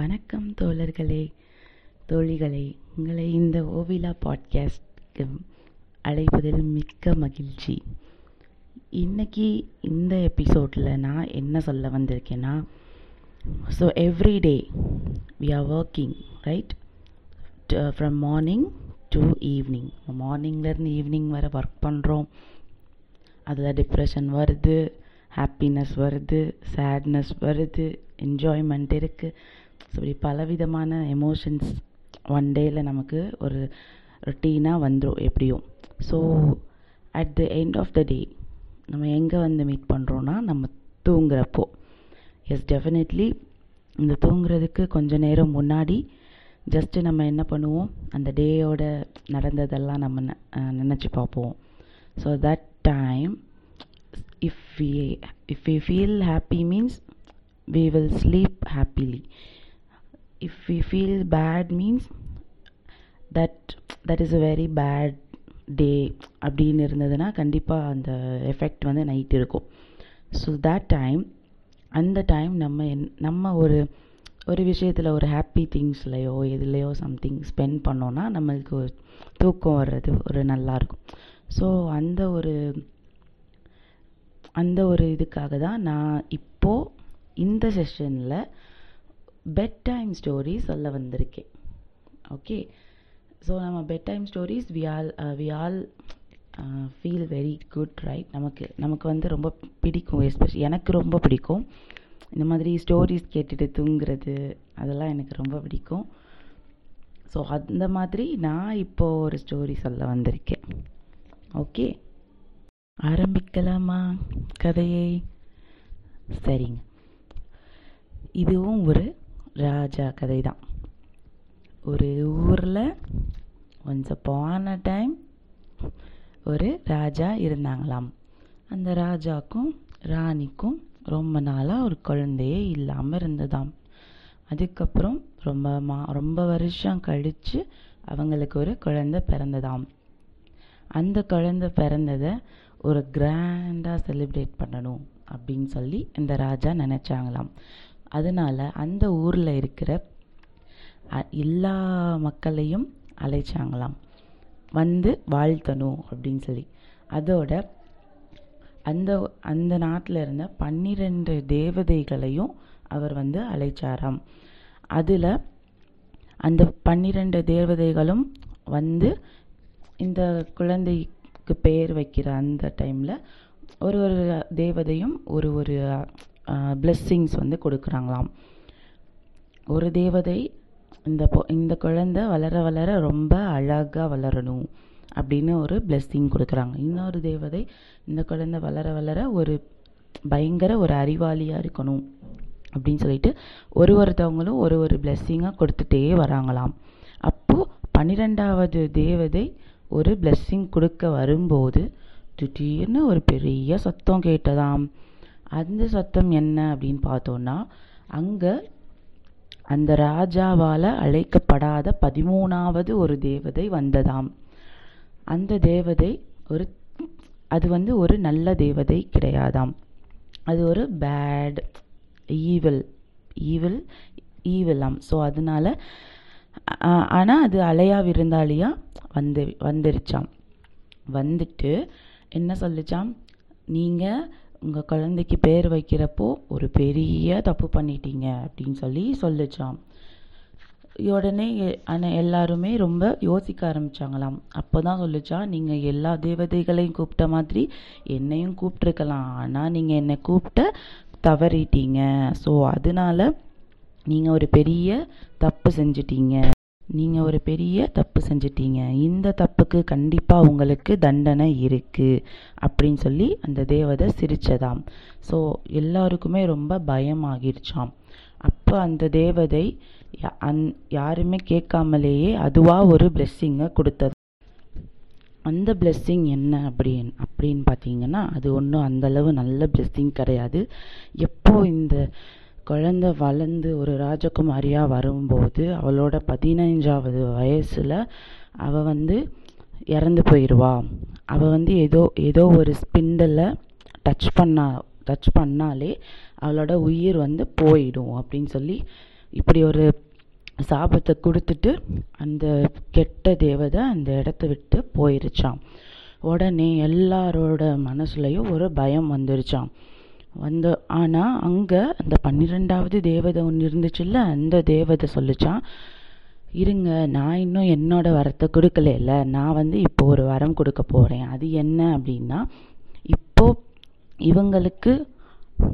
வணக்கம் தோழர்களே தோழிகளே. உங்களை இந்த ஓவிலா பாட்காஸ்ட்க்கு அழைப்பதில் மிக்க மகிழ்ச்சி. இன்றைக்கி இந்த எபிசோடில் நான் என்ன சொல்ல வந்திருக்கேன்னா so every day we are working right from morning to evening மார்னிங்லேருந்து evening வரை ஒர்க் பண்ணுறோம் அதில் டிப்ரெஷன் வருது ஹாப்பினஸ் வருது சேட்னஸ் வருது என்ஜாய்மெண்ட் இருக்குது ஸோ இப்படி பலவிதமான எமோஷன்ஸ் ஒன் டேயில் நமக்கு ஒரு ரொட்டீனாக வந்துடும் எப்படியும் so at the end of the day நம்ம எங்கே வந்து மீட் பண்ணுறோன்னா நம்ம தூங்குறப்போ. எஸ் டெஃபினெட்லி இந்த தூங்குறதுக்கு கொஞ்ச நேரம் முன்னாடி ஜஸ்ட்டு நம்ம என்ன பண்ணுவோம்? அந்த டேயோட நடந்ததெல்லாம் நம்ம நினச்சி பார்ப்போம். So that time if we if we feel happy means we will sleep happily if we feel bad means that that is a very bad day அப்படின்னு இருந்ததுன்னா கண்டிப்பாக அந்த எஃபெக்ட் வந்து நைட் இருக்கும். ஸோ தேட் டைம் அந்த time நம்ம என் நம்ம ஒரு ஒரு விஷயத்தில் ஒரு ஹாப்பி திங்ஸ்லையோ எதுலேயோ சம்திங் ஸ்பெண்ட் பண்ணோன்னா நம்மளுக்கு ஒரு தூக்கம் வர்றது ஒரு நல்லாயிருக்கும் ஸோ அந்த ஒரு அந்த ஒரு இதுக்காக தான் நான் இப்போது இந்த செஷனில் பெட் டைம் ஸ்டோரி சொல்ல வந்திருக்கேன். ஓகே ஸோ நம்ம bed time stories we all we all feel very good right நமக்கு நமக்கு வந்து ரொம்ப பிடிக்கும் எஸ்பெஷலி எனக்கு ரொம்ப பிடிக்கும். இந்த மாதிரி ஸ்டோரிஸ் கேட்டுட்டு தூங்குறது அதெல்லாம் எனக்கு ரொம்ப பிடிக்கும். ஸோ அந்த மாதிரி நான் இப்போது ஒரு ஸ்டோரி சொல்ல வந்திருக்கேன். ஓகே ஆரம்பிக்கலாமா கதையை? சரிங்க. இதுவும் ஒரு ராஜா கதை தான் ஒரு ஊரில் ஒன்ஸ் அப்பான டைம் ஒரு ராஜா இருந்தாங்களாம். அந்த ராஜாக்கும் ராணிக்கும் ரொம்ப நாளாக ஒரு குழந்தையே இல்லாமல் இருந்ததாம். அதுக்கப்புறம் ரொம்ப மா ரொம்ப வருஷம் கழித்து அவங்களுக்கு ஒரு குழந்தை பிறந்ததாம். அந்த குழந்தை பிறந்ததை ஒரு கிராண்டாக செலிப்ரேட் பண்ணணும் அப்படின்னு சொல்லி இந்த ராஜா நினச்சாங்களாம். அதனால் அந்த ஊரில் இருக்கிற எல்லா மக்களையும் அழைச்சாங்களாம். வந்து வாழ்த்தணும் அப்படின்னு சொல்லி. அதோட அந்த அந்த நாட்டில் இருந்த பன்னிரெண்டு தேவதைகளையும் அவர் வந்து அழைச்சாராம். அதில் அந்த பன்னிரெண்டு தேவதைகளும் வந்து இந்த குழந்தைக்கு பெயர் வைக்கிற அந்த டைமில் ஒரு ஒரு தேவதையும் ஒரு ஒரு பிளெஸ்ஸிங்ஸ் வந்து கொடுக்குறாங்களாம். ஒரு தேவதை இந்த பொ இந்த குழந்தை வளர வளர ரொம்ப அழகாக வளரணும் அப்படின்னு ஒரு பிளெஸ்ஸிங் கொடுக்குறாங்க. இன்னொரு தேவதை இந்த குழந்தை வளர வளர ஒரு பயங்கர ஒரு அறிவாளியாக இருக்கணும் அப்படின்னு சொல்லிட்டு ஒரு ஒருத்தவங்களும் ஒரு ஒரு பிளெஸ்ஸிங்காக கொடுத்துட்டே வராங்களாம். அப்போது பன்னிரெண்டாவது தேவதை ஒரு பிளெஸ்ஸிங் கொடுக்க வரும்போது திடீர்னு ஒரு பெரிய சத்தம் கேட்டதாம். அந்த சத்தம் என்ன அப்படின்னு பார்த்தோன்னா அங்கே அந்த ராஜாவால் அழைக்கப்படாத பதிமூணாவது ஒரு தேவதை வந்ததாம். அந்த தேவதை ஒரு அது வந்து ஒரு நல்ல தேவதை கிடையாதாம். அது ஒரு பேட் ஈவில் ஈவில் ஈவிலாம் ஸோ அதனால் ஆனால் அது அலையா விருந்தாளியாக வந்து வந்துருச்சாம். வந்துட்டு என்ன சொல்லிச்சாம்? நீங்கள் உங்கள் குழந்தைக்கு பேர் வைக்கிறப்போ ஒரு பெரிய தப்பு பண்ணிட்டீங்க அப்படின்னு சொல்லி சொல்லிச்சாம். உடனே ஆனால் எல்லாருமே ரொம்ப யோசிக்க ஆரம்பித்தாங்களாம் அப்போ தான் சொல்லிச்சா நீங்கள் எல்லா தேவதைகளையும் கூப்பிட்ட மாதிரி என்னையும் கூப்பிட்ருக்கலாம் ஆனால் நீங்கள் என்னை கூப்பிட்ட தவறிட்டீங்க. ஸோ அதனால நீங்கள் ஒரு பெரிய தப்பு செஞ்சிட்டீங்க. நீங்கள் ஒரு பெரிய தப்பு செஞ்சிட்டீங்க. இந்த தப்புக்கு கண்டிப்பாக உங்களுக்கு தண்டனை இருக்குது அப்படின்னு சொல்லி அந்த தேவதை சிரிச்சதாம். ஸோ எல்லாருக்குமே ரொம்ப பயமாகிருச்சாம். அப்போ அந்த தேவதை அந் யாருமே கேட்காமலேயே அதுவாக ஒரு பிளெஸ்ஸிங்கை கொடுத்தது. அந்த பிளெஸ்ஸிங் என்ன அப்படின்னு அப்படின்னு பார்த்தீங்கன்னா அது ஒன்றும் அந்தளவு நல்ல பிளெஸ்ஸிங் கிடையாது. எப்போ இந்த குழந்த வளர்ந்து ஒரு ராஜகுமாரியாக வரும்போது அவளோட பதினைஞ்சாவது வயசில் அவள் வந்து இறந்து போயிடுவா அவள் வந்து ஏதோ ஏதோ ஒரு ஸ்பிண்டில் டச் பண்ணா டச் பண்ணாலே அவளோட உயிர் வந்து போயிடும் அப்படின்னு சொல்லி இப்படி ஒரு சாபத்தை கொடுத்துட்டு அந்த கெட்ட தேவதை அந்த இடத்த விட்டு போயிருச்சான் உடனே எல்லாரோட மனசுலையும் ஒரு பயம் வந்துருச்சான் வந்த ஆனால் அங்கே அந்த பன்னிரெண்டாவது தேவதை ஒன்று இருந்துச்சுல்ல அந்த தேவதை சொல்லிச்சான் இருங்க நான் இன்னும் என்னோட வரத்தை கொடுக்கலையில நான் வந்து இப்போ ஒரு வரம் கொடுக்க போகிறேன் அது என்ன அப்படின்னா இப்போ இவங்களுக்கு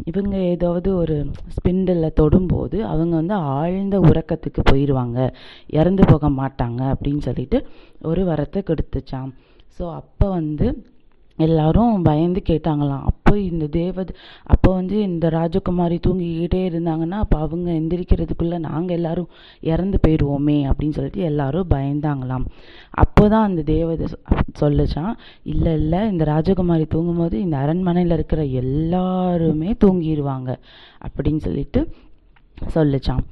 இவங்க ஏதாவது ஒரு ஸ்பிண்டில் தொடும்போது அவங்க வந்து ஆழ்ந்த உறக்கத்துக்கு போயிடுவாங்க இறந்து போக மாட்டாங்க அப்படின்னு சொல்லிட்டு ஒரு வரத்தை கொடுத்துச்சான் ஸோ அப்போ வந்து எல்லாரும் பயந்து கேட்டாங்களாம். அப்போ இந்த தேவதை அப்போ வந்து இந்த ராஜகுமாரி தூங்கிக்கிட்டே இருந்தாங்கன்னா அப்போ அவங்க எந்திரிக்கிறதுக்குள்ளே நாங்கள் எல்லாரும் இறந்து போயிடுவோமே அப்படின்னு சொல்லிட்டு எல்லாரும் பயந்தாங்களாம். அப்போ தான் அந்த தேவதை சொல்லுச்சான் இல்லை இல்லை இந்த ராஜகுமாரி தூங்கும்போது இந்த அரண்மனையில் இருக்கிற எல்லாருமே தூங்கிடுவாங்க அப்படின்னு சொல்லிட்டு சொல்லுச்சான்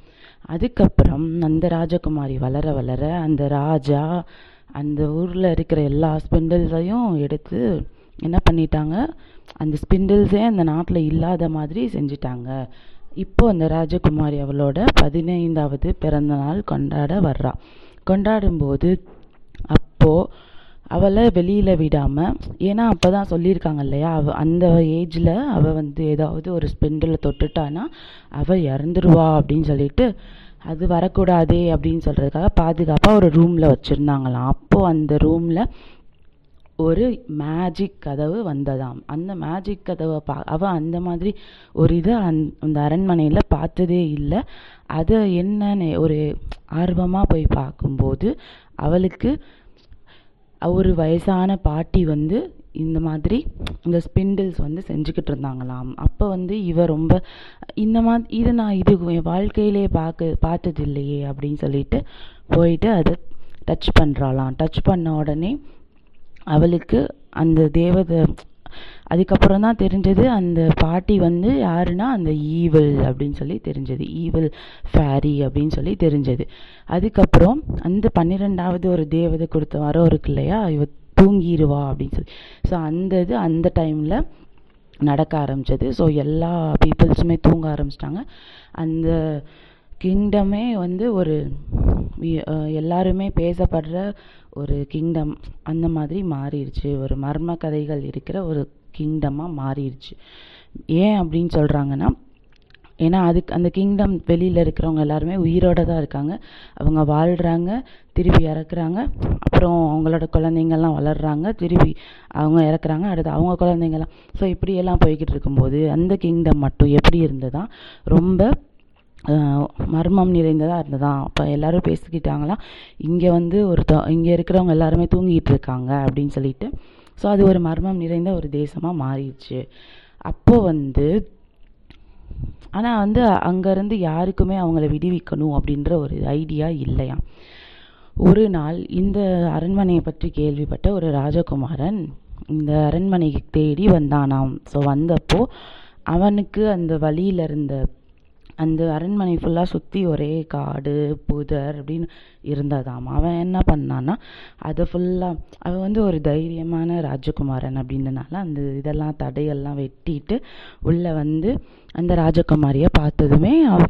அதுக்கப்புறம் அந்த ராஜகுமாரி வளர வளர அந்த ராஜா அந்த ஊரில் இருக்கிற எல்லா ஸ்பெண்டல்ஸையும் எடுத்து என்ன பண்ணிட்டாங்க? அந்த ஸ்பிண்டில்ஸே அந்த நாட்டில் இல்லாத மாதிரி செஞ்சிட்டாங்க. இப்போ அந்த ராஜகுமாரி அவளோட பதினைந்தாவது பிறந்த நாள் கொண்டாட வர்றா. கொண்டாடும்போது அப்போது அவளை வெளியில் விடாமல் ஏன்னா அப்போ தான் சொல்லியிருக்காங்க இல்லையா அவ அந்த ஏஜில் அவள் வந்து ஏதாவது ஒரு ஸ்பெண்டில் தொட்டுட்டானா அவள் இறந்துருவா அப்படின்னு சொல்லிட்டு அது வரக்கூடாதே அப்படின்னு சொல்கிறதுக்காக பாதுகாப்பாக ஒரு ரூமில் வச்சுருந்தாங்களாம். அப்போது அந்த ரூமில் ஒரு மேஜிக் கதவு வந்ததாம். அந்த மேஜிக் கதவை பா அவள் அந்த மாதிரி ஒரு இதை அந் அந்த அரண்மனையில் பார்த்ததே இல்லை. அதை என்னன்னு ஒரு ஆர்வமாக போய் பார்க்கும்போது அவளுக்கு ஒரு வயசான பாட்டி வந்து இந்த மாதிரி இந்த ஸ்பிண்டில்ஸ் வந்து செஞ்சுக்கிட்டு இருந்தாங்களாம். அப்போ வந்து இவ ரொம்ப இந்த மாதிரி இது நான் இது என் வாழ்க்கையிலே பார்க்க பார்த்தது இல்லையே அப்படின்னு சொல்லிட்டு போயிட்டு அதை டச் பண்ணுறாளாம் டச் பண்ண உடனே அவளுக்கு அந்த தேவதை அதுக்கப்புறம் தான் தெரிஞ்சது அந்த பாட்டி வந்து யாருன்னா அந்த ஈவில் அப்படின்னு சொல்லி தெரிஞ்சது. ஈவில் ஃபேரி அப்படின்னு சொல்லி தெரிஞ்சது. அதுக்கப்புறம் அந்த பன்னிரெண்டாவது ஒரு தேவதை கொடுத்த வரம் இருக்கு இல்லையா? இவ தூங்கிடுவா அப்படின்னு சொல்லி. ஸோ அந்த இது அந்த டைமில் நடக்க ஆரம்பிச்சது. ஸோ எல்லா பீப்புள்ஸுமே தூங்க ஆரம்பிச்சிட்டாங்க. அந்த கிங்டமே வந்து ஒரு எல்லாருமே பேசப்படுற ஒரு கிங்டம் அந்த மாதிரி மாறிடுச்சு. ஒரு மர்ம கதைகள் இருக்கிற ஒரு கிங்டமாக மாறிடுச்சு. ஏன் அப்படின்னு சொல்கிறாங்கன்னா ஏன்னா அதுக்கு அந்த கிங்டம் வெளியில் இருக்கிறவங்க எல்லாருமே உயிரோட தான் இருக்காங்க. அவங்க வாழ்கிறாங்க திருப்பி இறக்குறாங்க. அப்புறம் அவங்களோட குழந்தைங்கள்லாம் வளர்கிறாங்க திருப்பி அவங்க இறக்குறாங்க. அடுத்து அவங்க குழந்தைங்கள்லாம். ஸோ இப்படியெல்லாம் போய்கிட்டு இருக்கும்போது அந்த கிங்டம் மட்டும் எப்படி இருந்ததுதான் ரொம்ப மர்மம் நிறைந்ததாக இருந்ததாம் அப்போ எல்லாரும் பேசிக்கிட்டாங்களாம் இங்கே வந்து ஒருத்த இங்கே இருக்கிறவங்க எல்லாருமே தூங்கிட்டு இருக்காங்க அப்படின்னு சொல்லிட்டு. ஸோ அது ஒரு மர்மம் நிறைந்த ஒரு தேசமாக மாறிடுச்சு. அப்போ வந்து ஆனால் வந்து அங்கேருந்து யாருக்குமே அவங்கள விடுவிக்கணும் அப்படின்ற ஒரு ஐடியா இல்லையா ஒரு நாள் இந்த அரண்மனையை பற்றி கேள்விப்பட்ட ஒரு ராஜகுமாரன் இந்த அரண்மனைக்கு தேடி வந்தானாம். ஸோ வந்தப்போ அவனுக்கு அந்த வழியில் இருந்த அந்த அரண்மனை ஃபுல்லாக சுற்றி ஒரே காடு புதர் அப்படின்னு இருந்ததாம். அவன் என்ன பண்ணான்னா அதை ஃபுல்லாக அவன் வந்து ஒரு தைரியமான ராஜகுமாரன் அப்படின்றனால அந்த இதெல்லாம் தடையெல்லாம் வெட்டிட்டு உள்ளே வந்து அந்த ராஜகுமாரியை பார்த்ததுமே அவ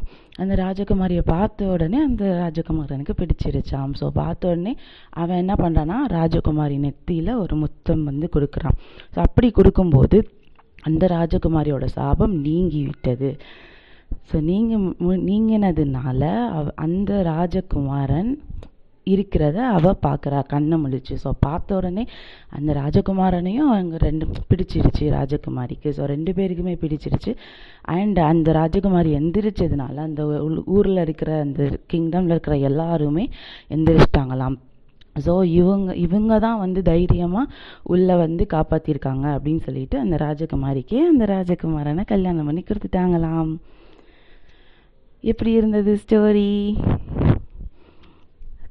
அந்த ராஜகுமாரியை பார்த்த உடனே அந்த ராஜகுமாரனுக்கு பிடிச்சிருச்சாம். ஸோ பார்த்த உடனே அவன் என்ன பண்ணுறான்னா ராஜகுமாரி நெத்தியில் ஒரு முத்தம் வந்து கொடுக்குறான். ஸோ அப்படி கொடுக்கும்போது அந்த ராஜகுமாரியோட சாபம் நீங்கி விட்டது ஸோ நீங்கள் நீங்கினதுனால அவ அந்த ராஜகுமாரன் இருக்கிறத அவ பார்க்குறா கண்ணை முழிச்சு. ஸோ பார்த்த உடனே அந்த ராஜகுமாரனையும் அவங்க ரெண்டு பிடிச்சிருச்சு ராஜகுமாரிக்கு. ஸோ ரெண்டு பேருக்குமே பிடிச்சிருச்சு. அண்ட் அந்த ராஜகுமாரி எந்திரிச்சதுனால அந்த ஊரில் இருக்கிற அந்த கிங்டமில் இருக்கிற எல்லாருமே எந்திரிச்சிட்டாங்களாம். ஸோ இவங்க இவங்க தான் வந்து தைரியமாக உள்ளே வந்து காப்பாற்றிருக்காங்க அப்படின்னு சொல்லிட்டு அந்த ராஜகுமாரிக்கு அந்த ராஜகுமாரனை கல்யாணம் பண்ணி கொடுத்துட்டாங்களாம். எப்படி இருந்தது ஸ்டோரி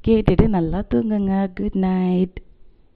கேட்டுட்டு நல்லா தூங்குங்க. Good night